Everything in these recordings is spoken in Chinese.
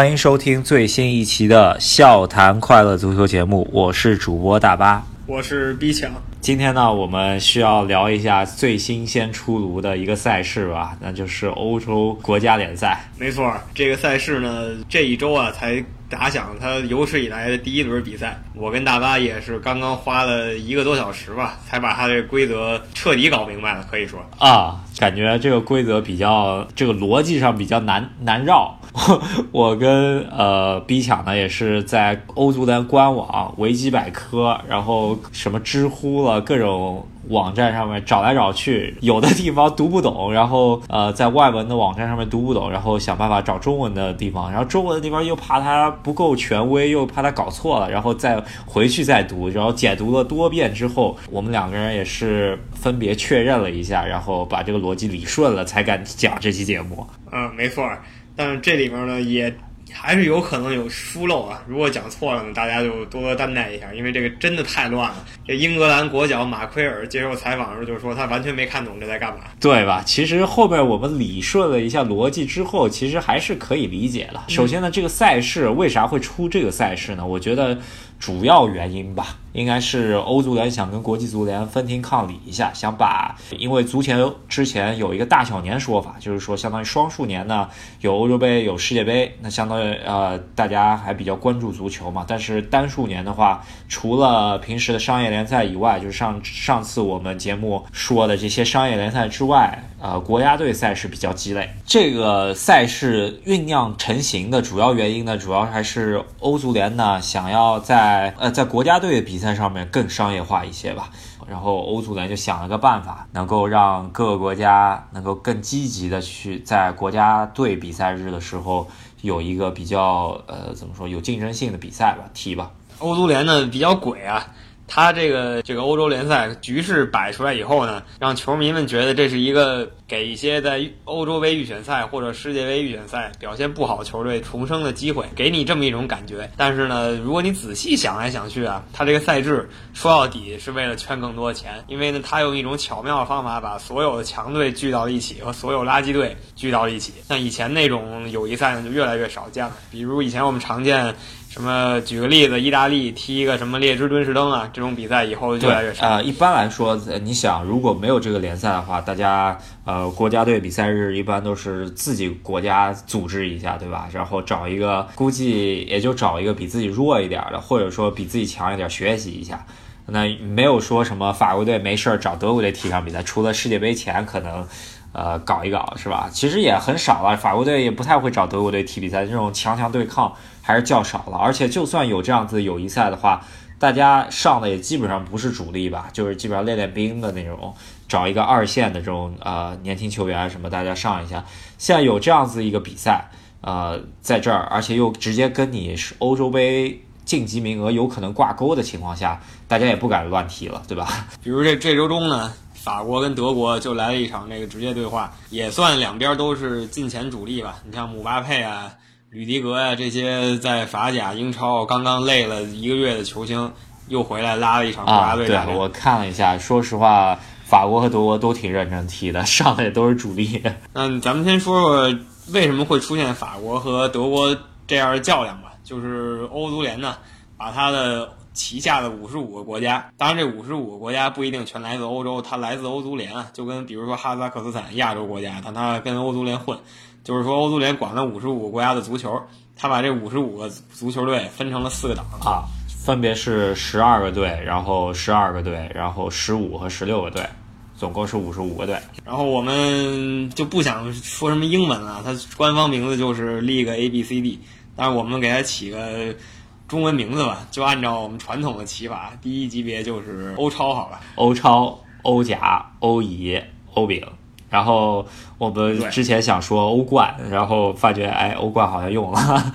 欢迎收听最新一期的笑谈快乐足球节目，我是主播大巴，我是逼强。今天呢，我们需要聊一下最新鲜出炉的一个赛事吧，那就是欧洲国家联赛。没错，这个赛事呢，这一周啊才打响它有史以来的第一轮比赛。我跟大巴也是刚刚花了一个多小时吧，才把它这规则彻底搞明白了，可以说啊，感觉这个规则比较，这个逻辑上比较难难绕。我 我跟呃 B 抢呢，也是在欧足联官网、维基百科，然后什么知乎了各种网站上面找来找去，有的地方读不懂，然后呃在外文的网站上面读不懂，然后想办法找中文的地方，然后中文的地方又怕它不够权威，又怕它搞错了，然后再回去再读，然后解读了多遍之后，我们两个人也是分别确认了一下，然后把这个逻辑理顺了，才敢讲这期节目。嗯，没错。但是这里面呢，也还是有可能有疏漏啊。如果讲错了呢，大家就多多担待一下，因为这个真的太乱了。这英格兰国脚马奎尔接受采访的时候就说，他完全没看懂这在干嘛，对吧？其实后面我们理顺了一下逻辑之后，其实还是可以理解的。首先呢，这个赛事为啥会出这个赛事呢？我觉得。主要原因吧，应该是欧足联想跟国际足联分庭抗礼一下，想把，因为足球之前有一个大小年说法，就是说相当于双数年呢，有欧洲杯，有世界杯，那相当于呃大家还比较关注足球嘛。但是单数年的话，除了平时的商业联赛以外，就是上上次我们节目说的这些商业联赛之外，呃国家队赛事比较鸡肋。这个赛事酝酿成型的主要原因呢，主要还是欧足联呢想要在呃，在国家队比赛上面更商业化一些吧。然后欧足联就想了个办法，能够让各个国家能够更积极的去在国家队比赛日的时候有一个比较呃怎么说有竞争性的比赛吧，踢吧。欧足联呢比较鬼啊。他这个这个欧洲联赛局势摆出来以后呢，让球迷们觉得这是一个给一些在欧洲杯预选赛或者世界杯预选赛表现不好球队重生的机会，给你这么一种感觉。但是呢，如果你仔细想来想去啊，他这个赛制说到底是为了圈更多的钱，因为呢，他用一种巧妙的方法把所有的强队聚到一起和所有垃圾队聚到一起。像以前那种友谊赛呢，就越来越少见了。比如以前我们常见。什么？举个例子，意大利踢一个什么列支敦士登啊，这种比赛以后越来越少。呃，一般来说，你想，如果没有这个联赛的话，大家呃呃国家队比赛日一般都是自己国家组织一下，对吧？然后找一个，估计也就找一个比自己弱一点的，或者说比自己强一点，学习一下。那没有说什么法国队没事儿找德国队踢场比赛，除了世界杯前可能。呃，搞一搞是吧？其实也很少了，法国队也不太会找德国队踢比赛，这种强强对抗还是较少了。而且就算有这样子友谊赛的话，大家上的也基本上不是主力吧，就是基本上练练兵的那种，找一个二线的这种呃年轻球员什么，大家上一下。现在有这样子一个比赛，呃，在这儿，而且又直接跟你是欧洲杯晋级名额有可能挂钩的情况下，大家也不敢乱踢了，对吧？比如这这周中呢？法国跟德国就来了一场这个直接对话，也算两边都是近前主力吧。你像姆巴佩啊、吕迪格呀这些在法甲、英超刚刚累了一个月的球星，又回来拉了一场国家队。对，我看了一下，说实话，法国和德国都挺认真踢的，上的也都是主力。那咱们先说说为什么会出现法国和德国这样的较量吧。就是欧足联呢，把他的。旗下的五十五个国家，当然这五十五个国家不一定全来自欧洲，它来自欧足联啊，就跟比如说哈萨克斯坦亚洲国家，但它跟欧足联混，就是说欧足联管了五十五个国家的足球，他把这五十五个足球队分成了四个档啊，分别是十二个队，然后十二个队，然后十五和十六个队，总共是五十五个队。然后我们就不想说什么英文了，它官方名字就是 League A B C D，但是我们给它起个。中文名字吧，就按照我们传统的起法，第一级别就是欧超，好了？欧超、欧甲、欧乙、欧丙，然后我们之前想说欧冠，然后发觉哎，欧冠好像用了，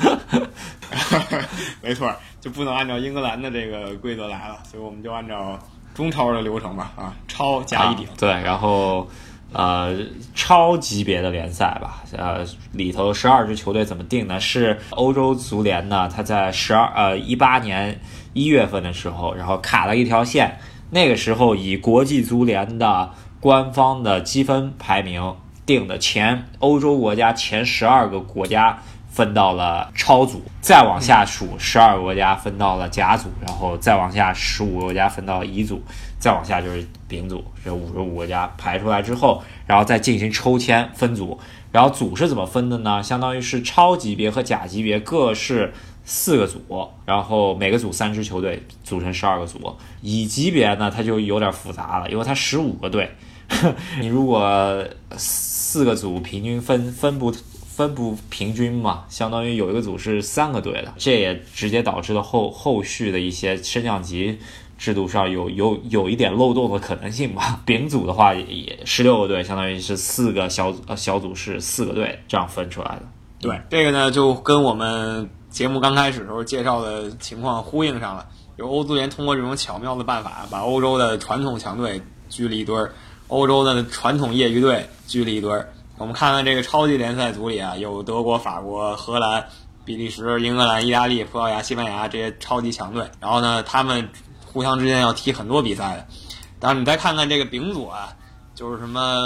没错，就不能按照英格兰的这个规则来了，所以我们就按照中超的流程吧，啊，超加一顶，对，然后。呃，超级别的联赛吧，呃，里头十二支球队怎么定呢？是欧洲足联呢？他在十二呃一八年一月份的时候，然后卡了一条线，那个时候以国际足联的官方的积分排名定的前欧洲国家前十二个国家分到了超组，再往下数十二个国家分到了甲组，然后再往下十五个国家分到了乙组，再往下就是丙组，这五十五个国家排出来之后，然后再进行抽签分组。然后组是怎么分的呢？相当于是超级别和甲级别各是四个组，然后每个组三支球队组成十二个组。乙级别呢，它就有点复杂了，因为它十五个队，你如果四个组平均分分不分不平均嘛，相当于有一个组是三个队的，这也直接导致了后后续的一些升降级。制度上有有有一点漏洞的可能性吧。丙组的话也十六个队，相当于是四个小组呃小组是四个队这样分出来的。对，这个呢就跟我们节目刚开始时候介绍的情况呼应上了。有欧足联通过这种巧妙的办法，把欧洲的传统强队聚了一堆儿，欧洲的传统业余队聚了一堆儿。我们看看这个超级联赛组里啊，有德国、法国、荷兰、比利时、英格兰、意大利、葡萄牙、西班牙这些超级强队。然后呢，他们。互相之间要踢很多比赛的，当然你再看看这个丙组啊，就是什么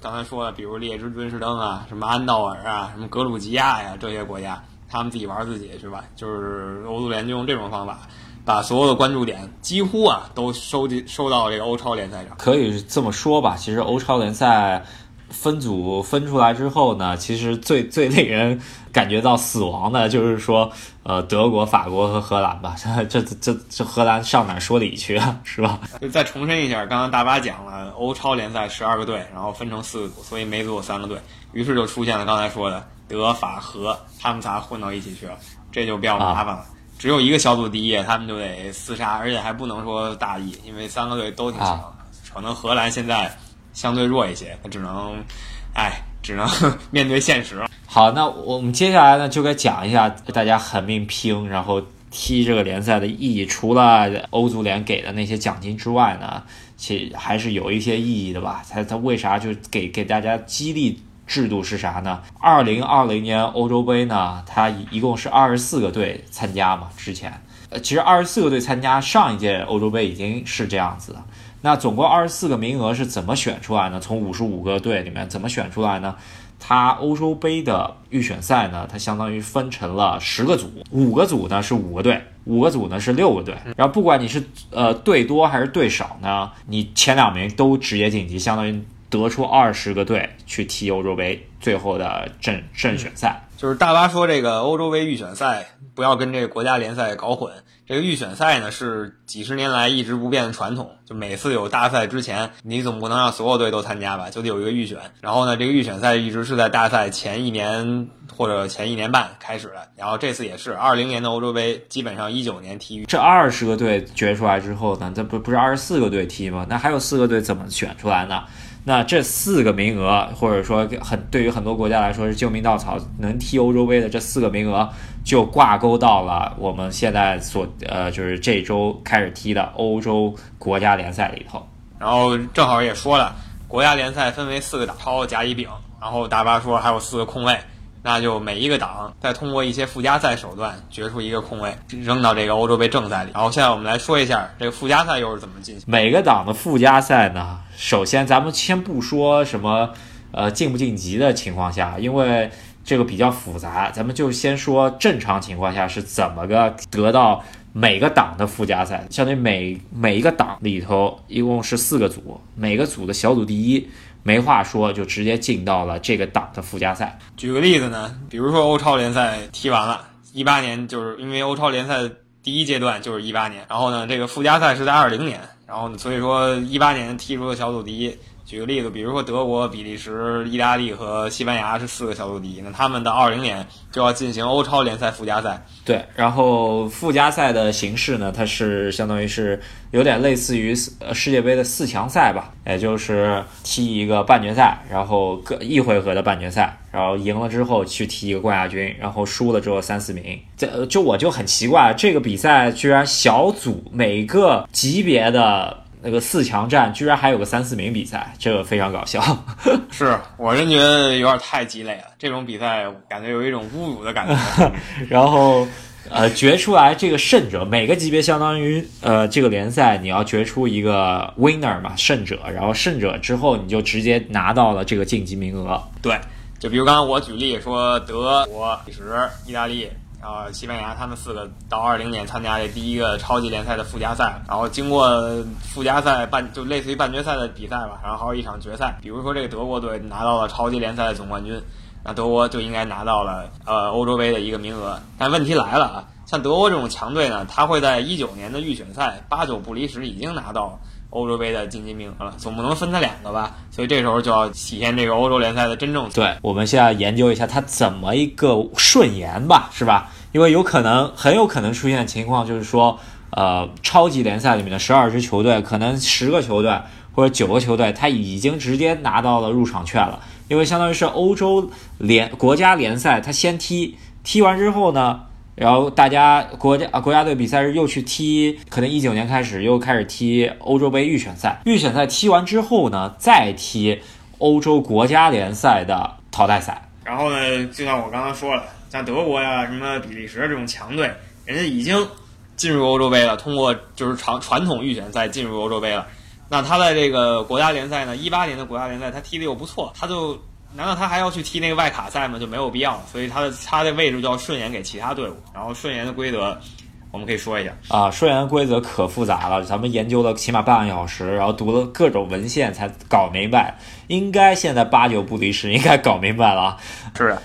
刚才说的，比如列支敦士登啊，什么安道尔啊，什么格鲁吉亚呀这些国家，他们自己玩自己是吧？就是欧足联就用这种方法，把所有的关注点几乎啊都收集收到这个欧超联赛上。可以这么说吧，其实欧超联赛。分组分出来之后呢，其实最最令人感觉到死亡的就是说，呃，德国、法国和荷兰吧，这这这这荷兰上哪说理去啊，是吧？再重申一下，刚刚大巴讲了，欧超联赛十二个队，然后分成四个组，所以每组有三个队，于是就出现了刚才说的德法荷，他们仨混到一起去了，这就比较麻烦了。只有一个小组第一，他们就得厮杀，而且还不能说大意，因为三个队都挺强，可能荷兰现在。相对弱一些，他只能，哎，只能 面对现实。好，那我们接下来呢，就该讲一下大家狠命拼，然后踢这个联赛的意义。除了欧足联给的那些奖金之外呢，其实还是有一些意义的吧？他他为啥就给给大家激励制度是啥呢？二零二零年欧洲杯呢，它一共是二十四个队参加嘛？之前，呃，其实二十四个队参加上一届欧洲杯已经是这样子的。那总共二十四个名额是怎么选出来呢？从五十五个队里面怎么选出来呢？它欧洲杯的预选赛呢，它相当于分成了十个组，五个组呢是五个队，五个组呢是六个队。然后不管你是呃队多还是队少呢，你前两名都直接晋级，相当于得出二十个队去踢欧洲杯最后的正正选赛。就是大巴说这个欧洲杯预选赛不要跟这个国家联赛搞混。这个预选赛呢是几十年来一直不变的传统，就每次有大赛之前，你总不能让所有队都参加吧，就得有一个预选。然后呢，这个预选赛一直是在大赛前一年或者前一年半开始的。然后这次也是二零年的欧洲杯，基本上一九年踢。这二十个队决出来之后呢，这不不是二十四个队踢吗？那还有四个队怎么选出来呢？那这四个名额，或者说很对于很多国家来说是救命稻草，能踢欧洲杯的这四个名额，就挂钩到了我们现在所呃，就是这周开始踢的欧洲国家联赛里头。然后正好也说了，国家联赛分为四个档，超、甲、乙、丙。然后大巴说还有四个空位。那就每一个党再通过一些附加赛手段决出一个空位，扔到这个欧洲杯正赛里。然后现在我们来说一下这个附加赛又是怎么进行。每个党的附加赛呢，首先咱们先不说什么呃晋不晋级的情况下，因为这个比较复杂，咱们就先说正常情况下是怎么个得到每个党的附加赛。相当于每每一个党里头一共是四个组，每个组的小组第一。没话说，就直接进到了这个档的附加赛。举个例子呢，比如说欧超联赛踢完了，一八年就是因为欧超联赛第一阶段就是一八年，然后呢，这个附加赛是在二零年，然后呢，所以说一八年踢出了小组第一。举个例子，比如说德国、比利时、意大利和西班牙是四个小组第一，那他们的二零年就要进行欧超联赛附加赛。对，然后附加赛的形式呢，它是相当于是有点类似于呃世界杯的四强赛吧，也就是踢一个半决赛，然后各一回合的半决赛，然后赢了之后去踢一个冠亚军，然后输了之后三四名。这就我就很奇怪，这个比赛居然小组每个级别的。那个四强战居然还有个三四名比赛，这个非常搞笑。是我真觉得有点太鸡肋了，这种比赛感觉有一种侮辱的感觉。然后，呃，决出来这个胜者，每个级别相当于呃这个联赛你要决出一个 winner 嘛，胜者。然后胜者之后你就直接拿到了这个晋级名额。对，就比如刚刚我举例说，德国、比利时、意大利。然后西班牙他们四个到二零年参加这第一个超级联赛的附加赛，然后经过附加赛半就类似于半决赛的比赛吧，然后还有一场决赛。比如说这个德国队拿到了超级联赛的总冠军，那德国就应该拿到了呃欧洲杯的一个名额。但问题来了啊，像德国这种强队呢，他会在一九年的预选赛八九不离十已经拿到。欧洲杯的晋级名额了，总不能分他两个吧？所以这时候就要体现这个欧洲联赛的真正。对，我们现在研究一下他怎么一个顺延吧，是吧？因为有可能，很有可能出现情况就是说，呃，超级联赛里面的十二支球队，可能十个球队或者九个球队，他已经直接拿到了入场券了，因为相当于是欧洲联国家联赛，他先踢，踢完之后呢？然后大家国家啊国家队比赛日又去踢，可能一九年开始又开始踢欧洲杯预选赛。预选赛踢完之后呢，再踢欧洲国家联赛的淘汰赛。然后呢，就像我刚刚说了，像德国呀、什么比利时这种强队，人家已经进入欧洲杯了，通过就是传传统预选赛进入欧洲杯了。那他在这个国家联赛呢，一八年的国家联赛他踢的又不错，他就。难道他还要去踢那个外卡赛吗？就没有必要，所以他的他的位置就要顺延给其他队伍。然后顺延的规则，我们可以说一下啊。顺延的规则可复杂了，咱们研究了起码半个小时，然后读了各种文献才搞明白。应该现在八九不离十，应该搞明白了。是，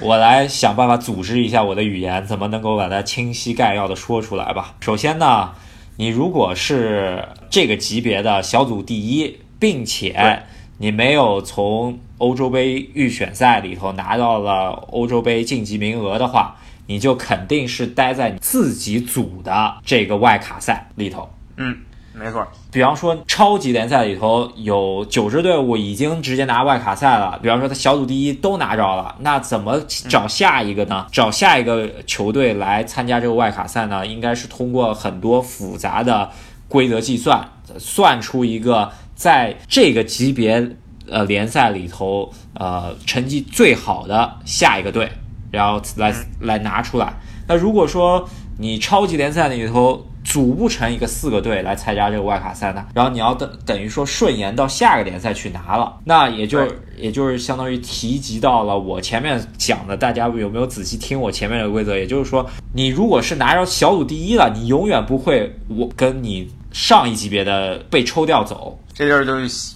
我来想办法组织一下我的语言，怎么能够把它清晰概要的说出来吧。首先呢，你如果是这个级别的小组第一，并且你没有从欧洲杯预选赛里头拿到了欧洲杯晋级名额的话，你就肯定是待在你自己组的这个外卡赛里头。嗯，没错。比方说超级联赛里头有九支队伍已经直接拿外卡赛了，比方说他小组第一都拿着了，那怎么找下一个呢？找下一个球队来参加这个外卡赛呢？应该是通过很多复杂的规则计算，算出一个在这个级别。呃，联赛里头，呃，成绩最好的下一个队，然后来来拿出来。那如果说你超级联赛里头组不成一个四个队来参加这个外卡赛呢，然后你要等等于说顺延到下个联赛去拿了，那也就也就是相当于提及到了我前面讲的，大家有没有仔细听我前面的规则？也就是说，你如果是拿着小组第一了，你永远不会我跟你上一级别的被抽调走，这地儿就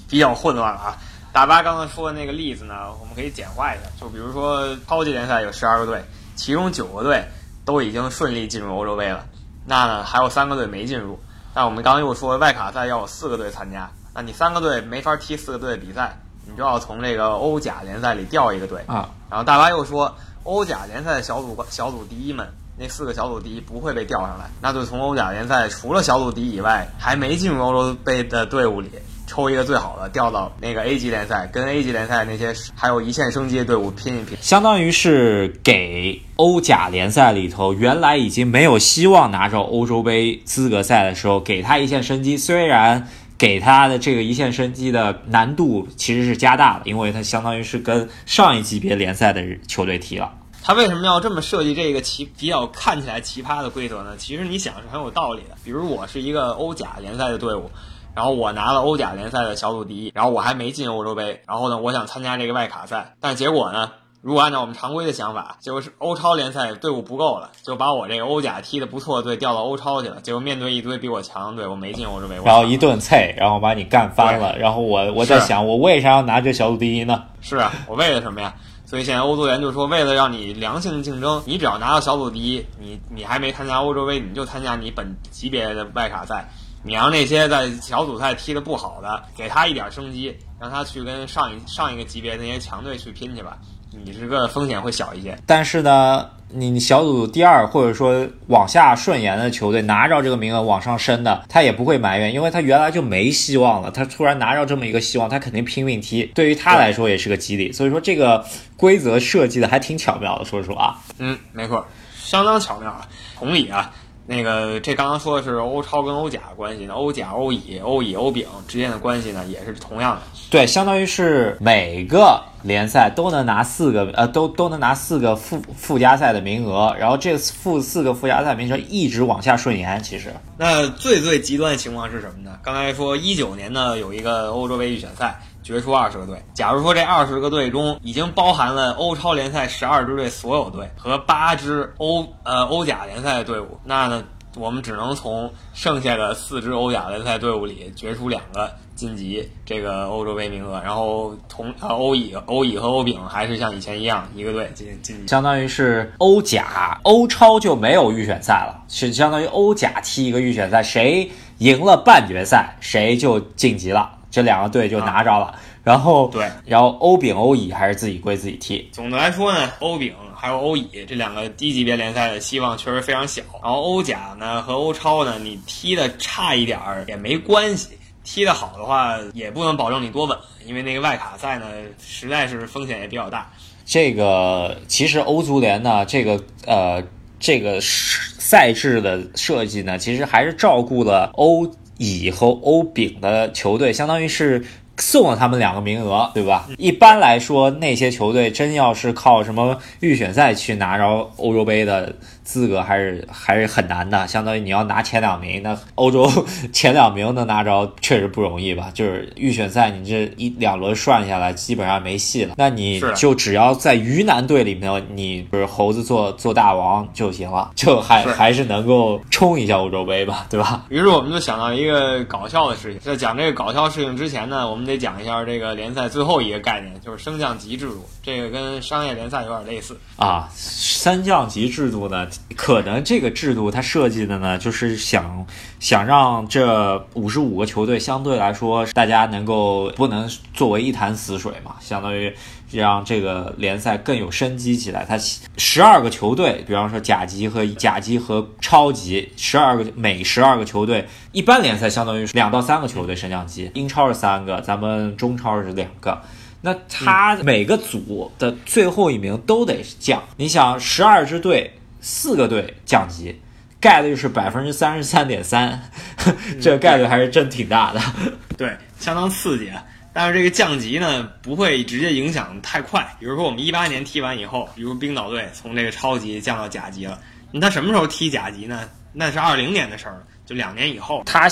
比较混乱了啊。大巴刚才说的那个例子呢，我们可以简化一下，就比如说超级联赛有十二个队，其中九个队都已经顺利进入欧洲杯了，那呢还有三个队没进入。但我们刚刚又说外卡赛要有四个队参加，那你三个队没法踢四个队的比赛，你就要从这个欧甲联赛里调一个队啊。然后大巴又说，欧甲联赛小组小组第一们那四个小组第一不会被调上来，那就从欧甲联赛除了小组第一以外还没进入欧洲杯的队伍里。抽一个最好的调到那个 A 级联赛，跟 A 级联赛那些还有一线生机的队伍拼一拼，相当于是给欧甲联赛里头原来已经没有希望拿着欧洲杯资格赛的时候，给他一线生机。虽然给他的这个一线生机的难度其实是加大了，因为他相当于是跟上一级别联赛的球队踢了。他为什么要这么设计这个奇比较看起来奇葩的规则呢？其实你想是很有道理的。比如我是一个欧甲联赛的队伍。然后我拿了欧甲联赛的小组第一，然后我还没进欧洲杯，然后呢，我想参加这个外卡赛，但结果呢，如果按照我们常规的想法，就是欧超联赛队伍不够了，就把我这个欧甲踢的不错的队调到欧超去了，结果面对一堆比我强的队，我没进欧洲杯，然后一顿菜，然后把你干翻了，然后我我在想，我为啥要拿这小组第一呢？是啊，我为了什么呀？所以现在欧足联就说，为了让你良性竞争，你只要拿到小组第一，你你还没参加欧洲杯，你就参加你本级别的外卡赛。你让那些在小组赛踢得不好的，给他一点生机，让他去跟上一上一个级别那些强队去拼去吧。你这个风险会小一些。但是呢，你小组第二或者说往下顺延的球队拿着这个名额往上升的，他也不会埋怨，因为他原来就没希望了。他突然拿着这么一个希望，他肯定拼命踢，对于他来说也是个激励。所以说这个规则设计的还挺巧妙的，说实话。嗯，没错，相当巧妙啊。同理啊。那个，这刚刚说的是欧超跟欧甲关系呢，欧甲、欧乙、欧乙、欧丙之间的关系呢，也是同样的。对，相当于是每个联赛都能拿四个，呃，都都能拿四个附附加赛的名额，然后这附四个附加赛名额一直往下顺延。其实，那最最极端的情况是什么呢？刚才说一九年呢有一个欧洲杯预选赛。决出二十个队。假如说这二十个队中已经包含了欧超联赛十二支队所有队和八支欧呃欧甲联赛的队伍，那呢，我们只能从剩下的四支欧甲联赛队伍里决出两个晋级这个欧洲杯名额，然后同呃欧乙、欧乙和欧丙还是像以前一样一个队进晋级。相当于是欧甲、欧超就没有预选赛了，是相当于欧甲踢一个预选赛，谁赢了半决赛，谁就晋级了，这两个队就拿着了。然后对，然后欧丙、欧乙还是自己归自己踢。总的来说呢，欧丙还有欧乙这两个低级别联赛的希望确实非常小。然后欧甲呢和欧超呢，你踢的差一点儿也没关系，踢得好的话也不能保证你多稳，因为那个外卡赛呢实在是风险也比较大。这个其实欧足联呢，这个呃这个赛制的设计呢，其实还是照顾了欧乙和欧丙的球队，相当于是。送了他们两个名额，对吧？一般来说，那些球队真要是靠什么预选赛去拿着欧洲杯的资格，还是还是很难的。相当于你要拿前两名，那欧洲 前两名能拿着，确实不容易吧？就是预选赛，你这一两轮涮下来，基本上没戏了。那你就只要在鱼腩队里面，你不是猴子做做大王就行了，就还还是能够冲一下欧洲杯吧，对吧？于是我们就想到一个搞笑的事情，在讲这个搞笑事情之前呢，我们。得讲一下这个联赛最后一个概念，就是升降级制度。这个跟商业联赛有点类似啊。三降级制度呢，可能这个制度它设计的呢，就是想想让这五十五个球队相对来说，大家能够不能作为一潭死水嘛，相当于。让这个联赛更有生机起来。它十二个球队，比方说甲级和甲级和超级，十二个每十二个球队，一般联赛相当于两到三个球队升降级，英超是三个，咱们中超是两个。那它每个组的最后一名都得降。你想，十二支队，四个队降级，概率是百分之三十三点三，这概率还是真挺大的。对，相当刺激。但是这个降级呢，不会直接影响太快。比如说我们一八年踢完以后，比如冰岛队从这个超级降到甲级了，那他什么时候踢甲级呢？那是二零年的事儿，就两年以后。他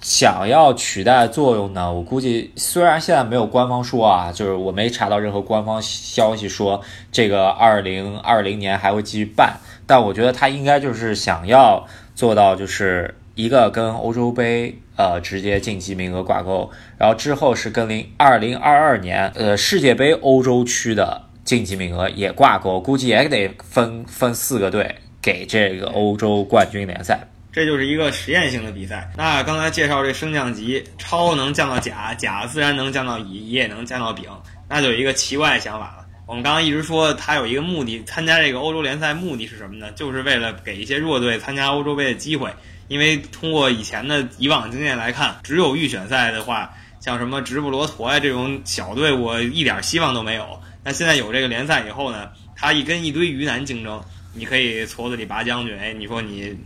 想要取代作用呢，我估计虽然现在没有官方说啊，就是我没查到任何官方消息说这个二零二零年还会继续办，但我觉得他应该就是想要做到就是。一个跟欧洲杯呃直接晋级名额挂钩，然后之后是跟零二零二二年呃世界杯欧洲区的晋级名额也挂钩，估计也得分分四个队给这个欧洲冠军联赛。这就是一个实验性的比赛。那刚才介绍这升降级，超能降到甲，甲自然能降到乙，乙也能降到丙，那就有一个奇怪的想法了。我们刚刚一直说他有一个目的，参加这个欧洲联赛目的是什么呢？就是为了给一些弱队参加欧洲杯的机会。因为通过以前的以往经验来看，只有预选赛的话，像什么直布罗陀呀这种小队伍一点希望都没有。那现在有这个联赛以后呢，他一跟一堆鱼腩竞争，你可以矬子里拔将军。哎，你说你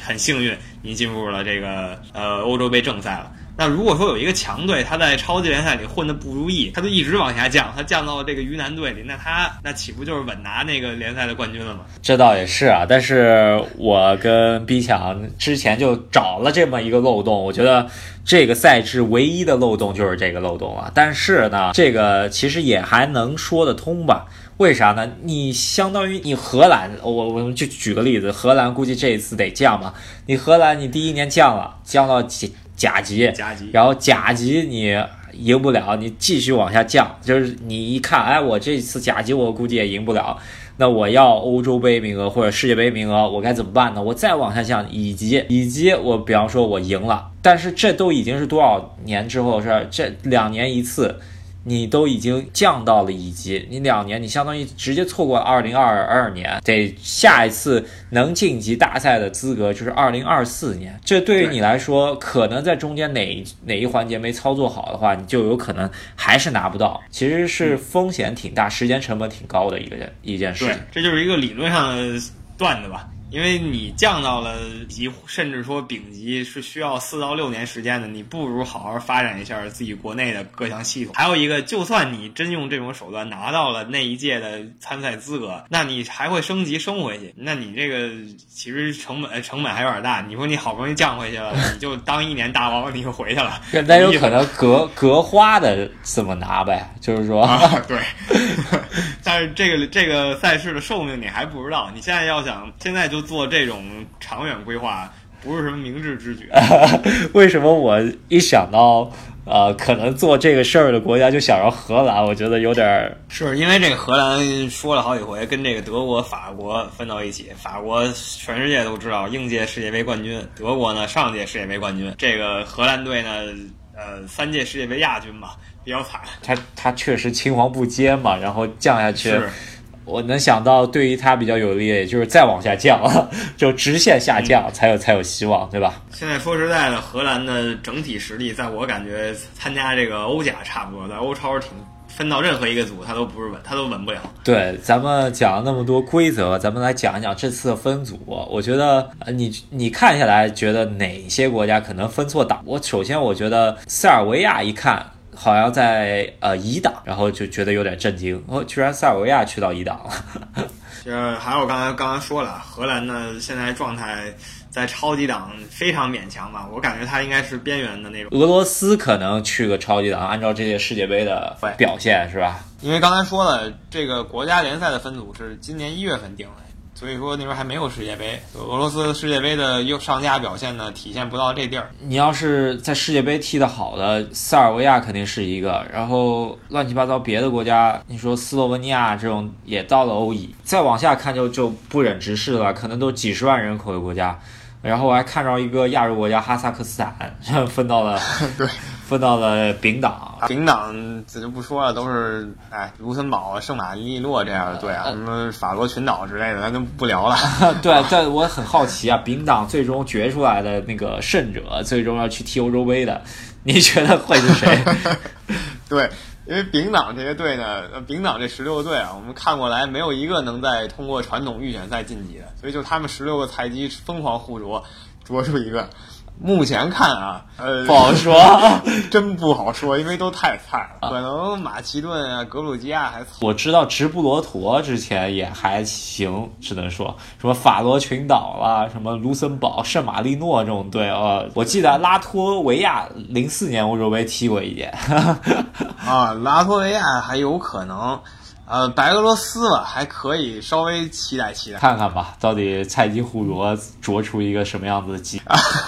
很幸运，你进入了这个呃欧洲杯正赛了。那如果说有一个强队，他在超级联赛里混的不如意，他就一直往下降，他降到了这个鱼腩队里，那他那岂不就是稳拿那个联赛的冠军了吗？这倒也是啊，但是我跟 B 强之前就找了这么一个漏洞，我觉得这个赛制唯一的漏洞就是这个漏洞了。但是呢，这个其实也还能说得通吧？为啥呢？你相当于你荷兰，我我们就举个例子，荷兰估计这一次得降嘛。你荷兰，你第一年降了，降到几？甲级，甲级，然后甲级你赢不了，你继续往下降，就是你一看，哎，我这次甲级我估计也赢不了，那我要欧洲杯名额或者世界杯名额，我该怎么办呢？我再往下降乙级，乙级我比方说我赢了，但是这都已经是多少年之后的事儿，这两年一次。你都已经降到了乙级，你两年，你相当于直接错过二零二二年，得下一次能晋级大赛的资格就是二零二四年。这对于你来说，可能在中间哪哪一环节没操作好的话，你就有可能还是拿不到。其实是风险挺大，时间成本挺高的一个一件事情。这就是一个理论上的段子吧。因为你降到了级，甚至说丙级是需要四到六年时间的，你不如好好发展一下自己国内的各项系统。还有一个，就算你真用这种手段拿到了那一届的参赛资格，那你还会升级升回去，那你这个其实成本成本还有点大。你说你好不容易降回去了，你就当一年大王，你就回去了，那有可能隔隔花的这么拿呗，就是说，啊、对。但是这个这个赛事的寿命你还不知道，你现在要想现在就做这种长远规划，不是什么明智之举。为什么我一想到呃可能做这个事儿的国家就想到荷兰？我觉得有点儿是因为这个荷兰说了好几回，跟这个德国、法国分到一起。法国全世界都知道应届世界杯冠军，德国呢上届世界杯冠军，这个荷兰队呢呃三届世界杯亚军吧。比较惨，他他确实青黄不接嘛，然后降下去，是我能想到对于他比较有利，也就是再往下降，就直线下降才有、才有希望，对吧？现在说实在的，荷兰的整体实力，在我感觉参加这个欧甲差不多，在欧超挺分到任何一个组，他都不是稳，他都稳不了。对，咱们讲了那么多规则，咱们来讲一讲这次的分组。我觉得，呃，你你看下来，觉得哪些国家可能分错档？我首先我觉得塞尔维亚一看。好像在呃乙档，然后就觉得有点震惊，哦，居然塞尔维亚去到乙档了。就是还有刚才刚刚说了，荷兰呢现在状态在超级档非常勉强吧，我感觉他应该是边缘的那种。俄罗斯可能去个超级档，按照这届世界杯的表现是吧？因为刚才说了，这个国家联赛的分组是今年一月份定的。所以说那边还没有世界杯，俄罗斯世界杯的又上佳表现呢，体现不到这地儿。你要是在世界杯踢得好的，塞尔维亚肯定是一个，然后乱七八糟别的国家，你说斯洛文尼亚这种也到了欧乙，再往下看就就不忍直视了，可能都几十万人口的国家。然后我还看着一个亚洲国家哈萨克斯坦分到了，对，分到了丙档。丙档这就不说了，都是哎卢森堡、圣马力诺这样的队啊，什么法国群岛之类的，咱就不聊了。对，但我很好奇啊，丙档最终决出来的那个胜者，最终要去踢欧洲杯的，你觉得会是谁？对。因为丙档这些队呢，丙档这十六个队啊，我们看过来没有一个能在通过传统预选赛晋级的，所以就他们十六个菜鸡疯狂互啄，啄出一个。目前看啊，呃，不好说，真不好说，因为都太菜了。可能马其顿啊、格鲁吉亚还我知道直布罗陀之前也还行，只能说什么法罗群岛啦、什么卢森堡、圣马力诺这种队啊，我记得拉脱维亚零四年欧洲杯踢过一届。啊，拉脱维亚还有可能。呃，白俄罗斯吧，还可以稍微期待期待，看看吧，到底菜鸡互啄啄出一个什么样子的鸡？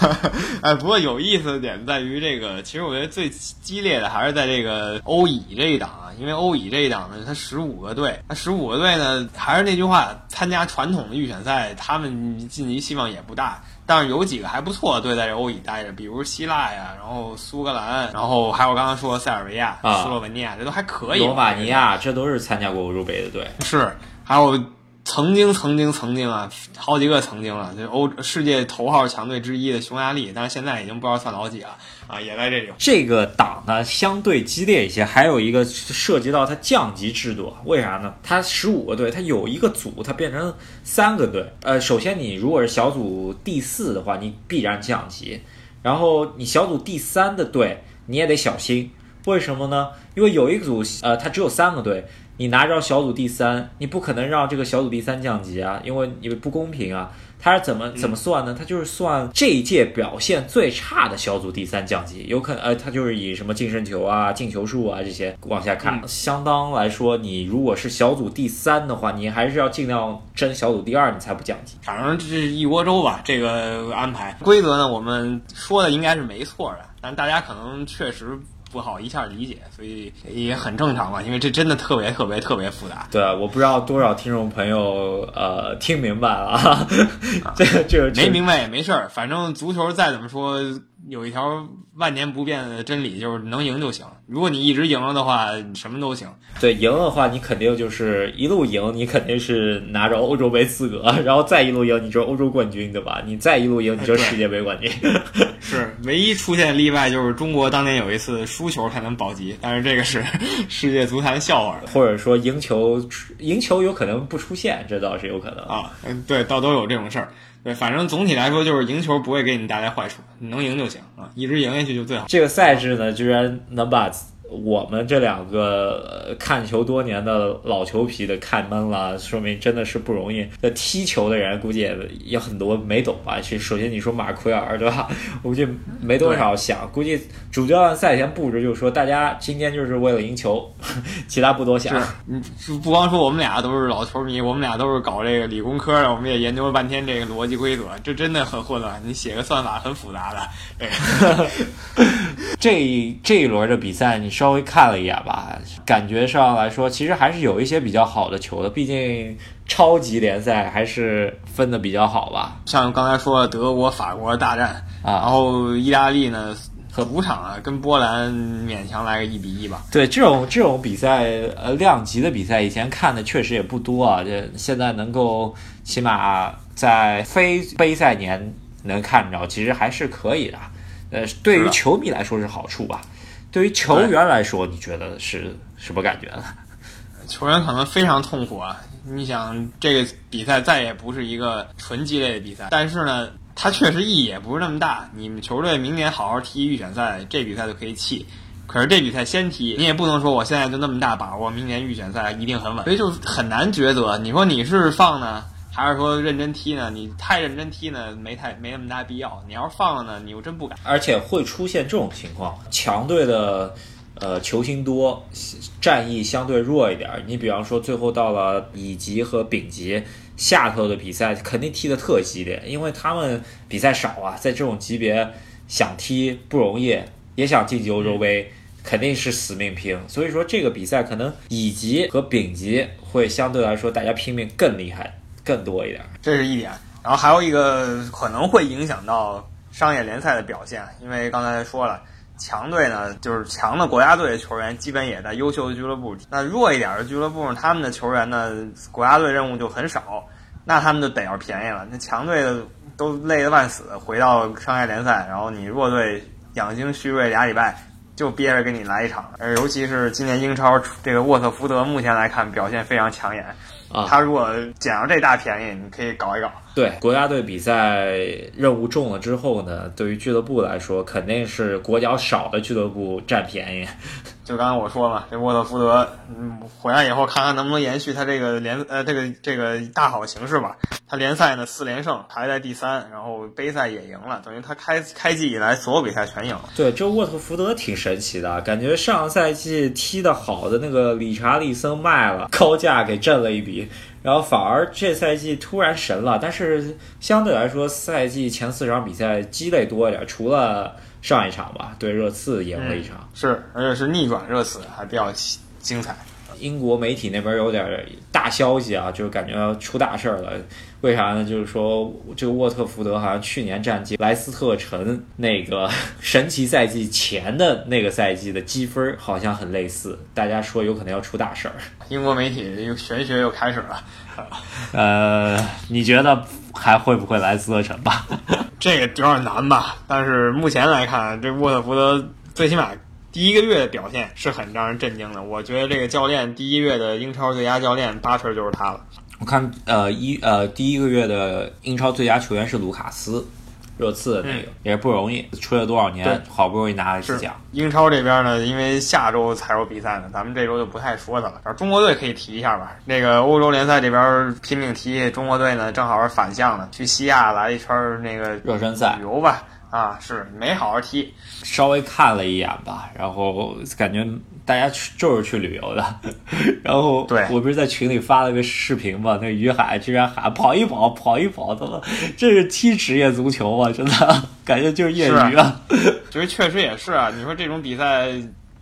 哎，不过有意思的点在于这个，其实我觉得最激烈的还是在这个欧乙这一档啊，因为欧乙这一档呢，它十五个队，那十五个队呢，还是那句话，参加传统的预选赛，他们晋级希望也不大。但是有几个还不错的队在这欧乙待着，比如希腊呀，然后苏格兰，然后还有刚刚说的塞尔维亚、斯洛文尼亚，这都还可以。罗马尼亚，这都是参加过欧洲杯的队。是，还有曾经、曾经、曾经啊，好几个曾经了，就欧世界头号强队之一的匈牙利，但是现在已经不知道算老几了啊，也在这里。这个档呢相对激烈一些，还有一个涉及到它降级制度，为啥呢？它十五个队，它有一个组，它变成三个队。呃，首先你如果是小组第四的话，你必然降级。然后你小组第三的队，你也得小心。为什么呢？因为有一组，呃，它只有三个队。你拿着小组第三，你不可能让这个小组第三降级啊，因为你不公平啊。他是怎么怎么算呢？他就是算这一届表现最差的小组第三降级，有可能呃，他就是以什么净胜球啊、进球数啊这些往下看。相当来说，你如果是小组第三的话，你还是要尽量争小组第二，你才不降级。反正这是一锅粥吧，这个安排规则呢，我们说的应该是没错的，但大家可能确实。不好一下理解，所以也很正常嘛，因为这真的特别特别特别复杂。对，我不知道多少听众朋友呃听明白了，这个这个没明白也没事儿，反正足球再怎么说，有一条万年不变的真理，就是能赢就行。如果你一直赢了的话，什么都行。对，赢的话，你肯定就是一路赢，你肯定是拿着欧洲杯资格，然后再一路赢，你就是欧洲冠军，对吧？你再一路赢，你就是世界杯冠军。是，唯一出现例外就是中国当年有一次输球才能保级，但是这个是 世界足坛笑话了。或者说赢球，赢球有可能不出现，这倒是有可能啊。嗯，对，倒都有这种事儿。对，反正总体来说就是赢球不会给你带来坏处，你能赢就行啊，一直赢下去就最好。这个赛制呢，居然能把。我们这两个看球多年的老球皮的看懵了，说明真的是不容易。那踢球的人估计也也很多没懂吧？其实首先你说马奎尔对吧？我 估计没多少想。估计主教练赛前布置就是说，大家今天就是为了赢球，其他不多想。嗯，不光说我们俩都是老球迷，我们俩都是搞这个理工科的，我们也研究了半天这个逻辑规则，这真的很混乱。你写个算法很复杂的。这 这一轮的比赛你。稍微看了一眼吧，感觉上来说，其实还是有一些比较好的球的。毕竟超级联赛还是分的比较好吧。像刚才说的德国、法国大战啊，然后意大利呢和五场啊，跟波兰勉强来个一比一吧。对这种这种比赛，呃，量级的比赛，以前看的确实也不多啊。这现在能够起码在非杯赛年能看着，其实还是可以的。呃，对于球迷来说是好处吧。对于球员来说，你觉得是什么感觉呢？球员可能非常痛苦啊！你想，这个比赛再也不是一个纯鸡肋的比赛，但是呢，它确实意义也不是那么大。你们球队明年好好踢预选赛，这比赛就可以弃。可是这比赛先踢，你也不能说我现在就那么大把握，明年预选赛一定很稳，所以就很难抉择。你说你是放呢？还是说认真踢呢？你太认真踢呢，没太没那么大必要。你要是放了呢，你又真不敢。而且会出现这种情况：强队的呃球星多，战役相对弱一点。你比方说，最后到了乙级和丙级下头的比赛，肯定踢得特激烈，因为他们比赛少啊，在这种级别想踢不容易，也想晋级欧洲杯，肯定是死命拼。所以说，这个比赛可能乙级和丙级会相对来说大家拼命更厉害。更多一点，这是一点。然后还有一个可能会影响到商业联赛的表现，因为刚才说了，强队呢就是强的国家队的球员基本也在优秀的俱乐部，那弱一点的俱乐部，他们的球员呢国家队任务就很少，那他们就得要便宜了。那强队的都累得半死，回到商业联赛，然后你弱队养精蓄锐俩礼拜，就憋着给你来一场。而尤其是今年英超这个沃特福德，目前来看表现非常抢眼。啊，他如果捡着这大便宜，你可以搞一搞。对，国家队比赛任务重了之后呢，对于俱乐部来说，肯定是国脚少的俱乐部占便宜。就刚刚我说嘛，这沃特福德，嗯，回来以后看看能不能延续他这个联呃这个这个大好形势吧。他联赛呢四连胜，排在第三，然后杯赛也赢了，等于他开开季以来所有比赛全赢了。对，这沃特福德挺神奇的，感觉上赛季踢得好的那个理查利森卖了，高价给挣了一笔。然后反而这赛季突然神了，但是相对来说，赛季前四场比赛鸡肋多一点，除了上一场吧，对热刺赢了一场，是而且是逆转热刺，还比较精彩。英国媒体那边有点大消息啊，就是感觉要出大事儿了。为啥呢？就是说这个沃特福德好像去年战绩莱斯特城那个神奇赛季前的那个赛季的积分好像很类似，大家说有可能要出大事儿。英国媒体又玄学又开始了。呃，你觉得还会不会莱斯特城吧？这个有点难吧。但是目前来看，这沃特福德最起码。第一个月的表现是很让人震惊的，我觉得这个教练第一月的英超最佳教练八成就是他了。我看呃一呃第一个月的英超最佳球员是卢卡斯，热刺的那个也是不容易，吹了多少年，好不容易拿了一次奖。英超这边呢，因为下周才有比赛呢，咱们这周就不太说他了。然后中国队可以提一下吧，那个欧洲联赛这边拼命踢，中国队呢正好是反向的，去西亚来一圈那个热身赛旅游吧。啊，是没好好踢，稍微看了一眼吧，然后感觉大家去就是去旅游的，然后对我不是在群里发了个视频嘛，那于海居然喊跑一跑，跑一跑，他妈这是踢职业足球啊，真的感觉就是业余啊。就是确实也是啊，你说这种比赛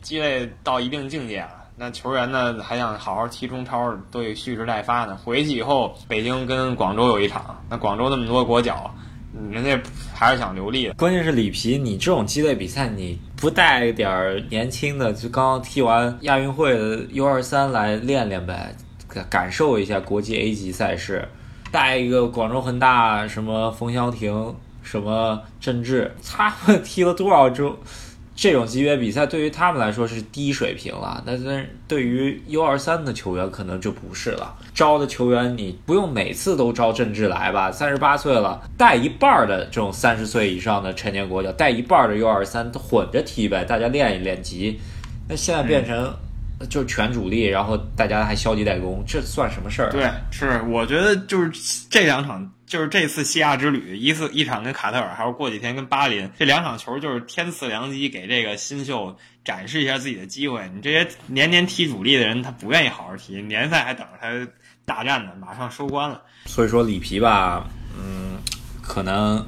积累到一定境界了，那球员呢还想好好踢中超，都得蓄势待发呢。回去以后，北京跟广州有一场，那广州那么多国脚。人家还是想留力。关键是里皮，你这种激烈比赛，你不带点儿年轻的，就刚刚踢完亚运会的 U 二三来练练呗，感感受一下国际 A 级赛事，带一个广州恒大什么冯潇霆什么郑智，他们踢了多少周？这种级别比赛对于他们来说是低水平了，但是对于 U 二三的球员可能就不是了。招的球员你不用每次都招郑智来吧，三十八岁了，带一半的这种三十岁以上的成年国脚，带一半的 U 二三混着踢呗，大家练一练级。那现在变成就全主力，然后大家还消极怠工，这算什么事儿？对，是我觉得就是这两场。就是这次西亚之旅，一次一场跟卡特尔，还有过几天跟巴林，这两场球就是天赐良机，给这个新秀展示一下自己的机会。你这些年年踢主力的人，他不愿意好好踢，联赛还等着他大战呢，马上收官了。所以说里皮吧，嗯，可能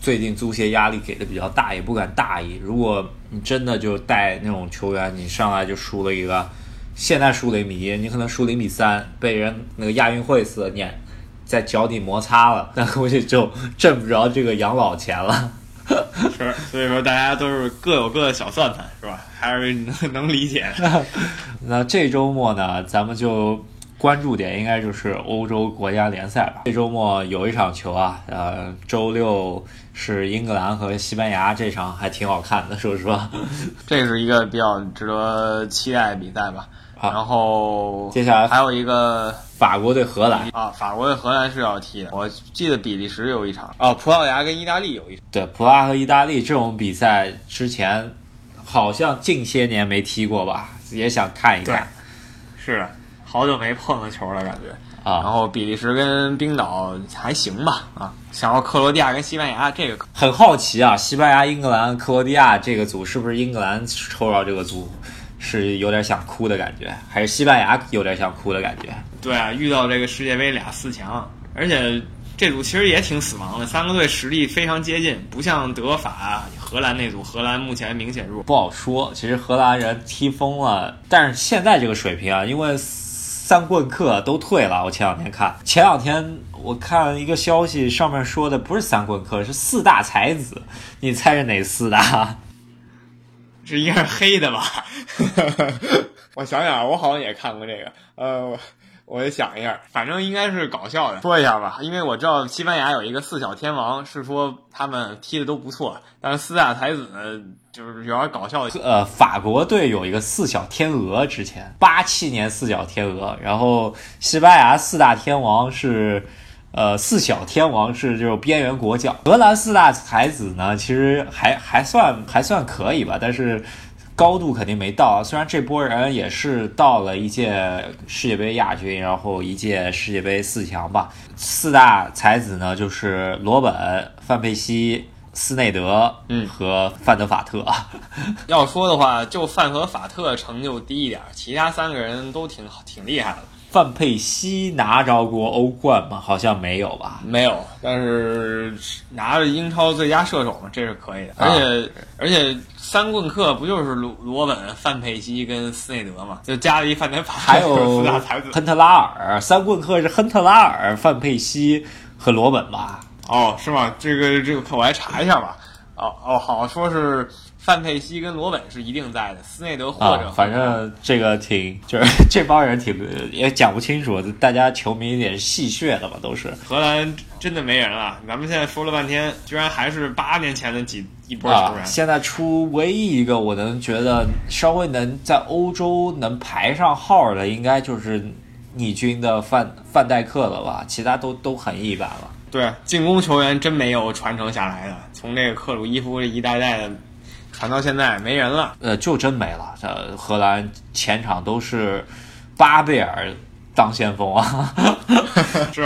最近租协压力给的比较大，也不敢大意。如果你真的就带那种球员，你上来就输了一个，现在输零比一，你可能输零比三，被人那个亚运会似的撵。在脚底摩擦了，那估计就挣不着这个养老钱了。是，所以说大家都是各有各的小算盘，是吧？还是能能理解。那这周末呢，咱们就关注点应该就是欧洲国家联赛吧。这周末有一场球啊，呃，周六是英格兰和西班牙，这场还挺好看的，说实话。这是一个比较值得期待的比赛吧。然后接下来还有一个法国对荷兰啊，法国对荷兰是要踢的。我记得比利时有一场啊，葡萄牙跟意大利有一场。对，葡萄牙和意大利这种比赛之前好像近些年没踢过吧？也想看一看。是，好久没碰了球了，感觉啊。然后比利时跟冰岛还行吧？啊，想要克罗地亚跟西班牙这个很好奇啊，西班牙、英格兰、克罗地亚这个组是不是英格兰抽到这个组？是有点想哭的感觉，还是西班牙有点想哭的感觉？对啊，遇到这个世界杯俩四强，而且这组其实也挺死亡的，三个队实力非常接近，不像德法、荷兰那组，荷兰目前明显弱。不好说，其实荷兰人踢疯了，但是现在这个水平啊，因为三棍客都退了。我前两天看，前两天我看一个消息，上面说的不是三棍客，是四大才子，你猜是哪四大？是应该是黑的吧？我想想，我好像也看过这个。呃，我也想一下，反正应该是搞笑的。说一下吧，因为我知道西班牙有一个四小天王，是说他们踢的都不错，但是四大才子呢，就是有点搞笑的。呃，法国队有一个四小天鹅，之前八七年四小天鹅，然后西班牙四大天王是。呃，四小天王是就是边缘国脚，荷兰四大才子呢，其实还还算还算可以吧，但是高度肯定没到。虽然这波人也是到了一届世界杯亚军，然后一届世界杯四强吧。四大才子呢，就是罗本、范佩西、斯内德，嗯，和范德法特。要说的话，就范和法特成就低一点，其他三个人都挺挺厉害的。范佩西拿着过欧冠吗？好像没有吧。没有，但是拿着英超最佳射手嘛，这是可以的。而且而且三棍客不就是罗罗本、范佩西跟斯内德嘛？就加了一范德法，还有 亨特拉尔。三棍客是亨特拉尔、范佩西和罗本吧？哦，是吗？这个这个，我来查一下吧。哦哦，好说是。范佩西跟罗本是一定在的，斯内德或者反正这个挺就是 这帮人挺也讲不清楚，大家球迷有点戏谑的吧，都是荷兰真的没人了。咱们现在说了半天，居然还是八年前的几一波球员。现在出唯一一个我能觉得稍微能在欧洲能排上号的，应该就是你军的范范戴克了吧？其他都都很一般了。对，进攻球员真没有传承下来的，从这个克鲁伊夫这一代代的。传到现在没人了，呃，就真没了。这荷兰前场都是巴贝尔当先锋啊，是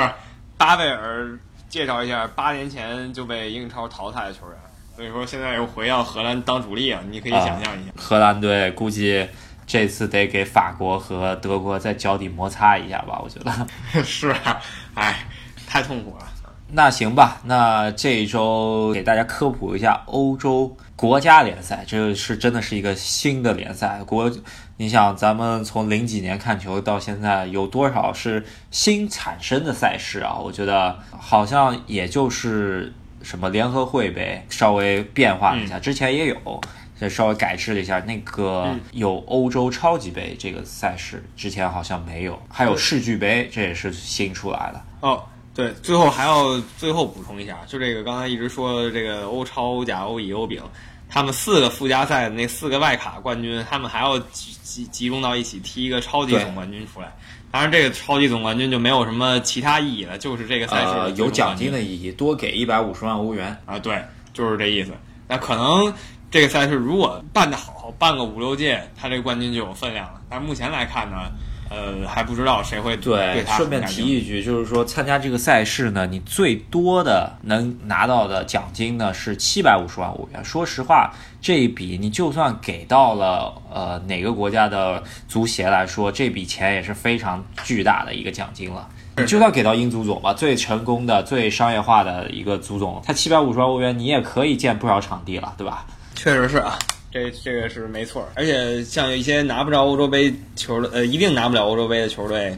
巴贝尔。介绍一下，八年前就被英超淘汰的球员，所以说现在又回到荷兰当主力啊，你可以想象一下。荷兰队估计这次得给法国和德国在脚底摩擦一下吧，我觉得。是啊，哎，太痛苦了。那行吧，那这一周给大家科普一下欧洲国家联赛，这是真的是一个新的联赛。国，你想咱们从零几年看球到现在，有多少是新产生的赛事啊？我觉得好像也就是什么联合会杯稍微变化了一下，之前也有，再稍微改制了一下。那个有欧洲超级杯这个赛事，之前好像没有，还有世俱杯，这也是新出来的。哦，对，最后还要最后补充一下，就这个刚才一直说的这个欧超、欧甲、欧乙、欧丙，他们四个附加赛的那四个外卡冠军，他们还要集集集中到一起踢一个超级总冠军出来。当然，这个超级总冠军就没有什么其他意义了，就是这个赛事、呃、有奖金的意义，多给一百五十万欧元啊，对，就是这意思。那可能这个赛事如果办得好，办个五六届，他这个冠军就有分量了。但是目前来看呢，呃，还不知道谁会对。他顺便提一句，就是说参加这个赛事呢，你最多的能拿到的奖金呢是七百五十万欧元。说实话。这一笔你就算给到了呃哪个国家的足协来说，这笔钱也是非常巨大的一个奖金了。你就算给到英足总吧，最成功的、最商业化的一个足总，他七百五十万欧元，你也可以建不少场地了，对吧？确实是啊，这这个是没错。而且像一些拿不着欧洲杯球的，呃，一定拿不了欧洲杯的球队。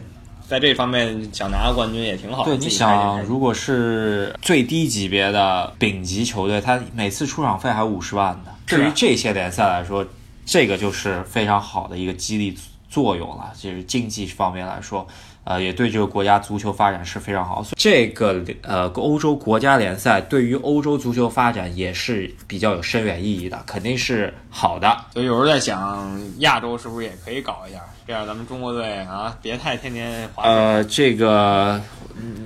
在这方面想拿个冠军也挺好。对，你想，如果是最低级别的丙级球队，他每次出场费还五十万呢。对于这些联赛来说，这个就是非常好的一个激励作用了。就是经济方面来说，呃，也对这个国家足球发展是非常好。这个呃，欧洲国家联赛对于欧洲足球发展也是比较有深远意义的，肯定是好的。所以有时候在想，亚洲是不是也可以搞一下？这样咱们中国队啊，别太天天滑。呃，这个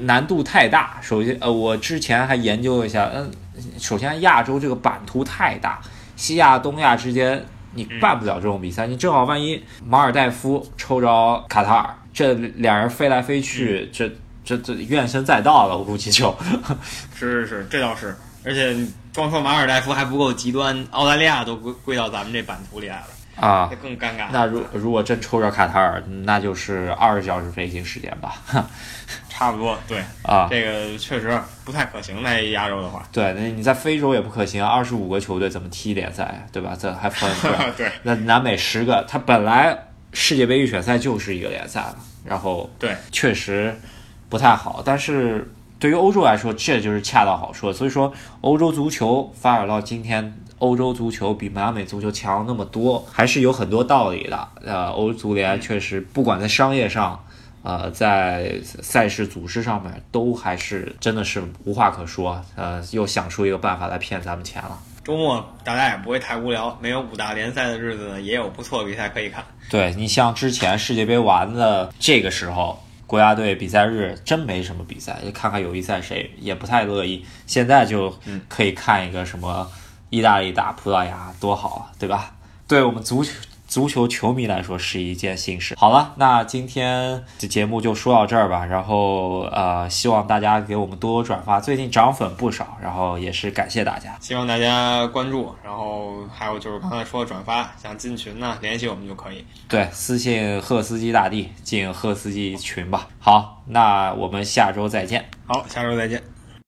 难度太大。首先，呃，我之前还研究了一下，嗯，首先亚洲这个版图太大，西亚、东亚之间你办不了这种比赛。你正好万一马尔代夫抽着卡塔尔，这两人飞来飞去，这这这怨声载道了，我估计就。是是是，这倒是。而且光说马尔代夫还不够极端，澳大利亚都归归到咱们这版图里来了。啊，更尴尬。那如如果真抽着卡塔尔，那就是二十小时飞行时间吧，差不多。对啊，这个确实不太可行。在亚洲的话，对，那你在非洲也不可行，二十五个球队怎么踢联赛，对吧？这还分 对。那南美十个，他本来世界杯预选赛就是一个联赛了，然后对，确实不太好。但是对于欧洲来说，这就是恰到好处。所以说，欧洲足球发展到今天。欧洲足球比南美足球强那么多，还是有很多道理的。呃，欧足联确实不管在商业上，呃，在赛事组织上面，都还是真的是无话可说。呃，又想出一个办法来骗咱们钱了。周末大家也不会太无聊，没有五大联赛的日子呢，也有不错的比赛可以看。对你像之前世界杯完的这个时候，国家队比赛日真没什么比赛，就看看友谊赛谁也不太乐意。现在就可以看一个什么。意大利打葡萄牙多好啊，对吧？对我们足球足球球迷来说是一件幸事。好了，那今天的节目就说到这儿吧。然后呃，希望大家给我们多多转发，最近涨粉不少，然后也是感谢大家。希望大家关注，然后还有就是刚才说的转发，想进群呢，联系我们就可以。对，私信赫斯基大帝进赫斯基群吧。好，那我们下周再见。好，下周再见。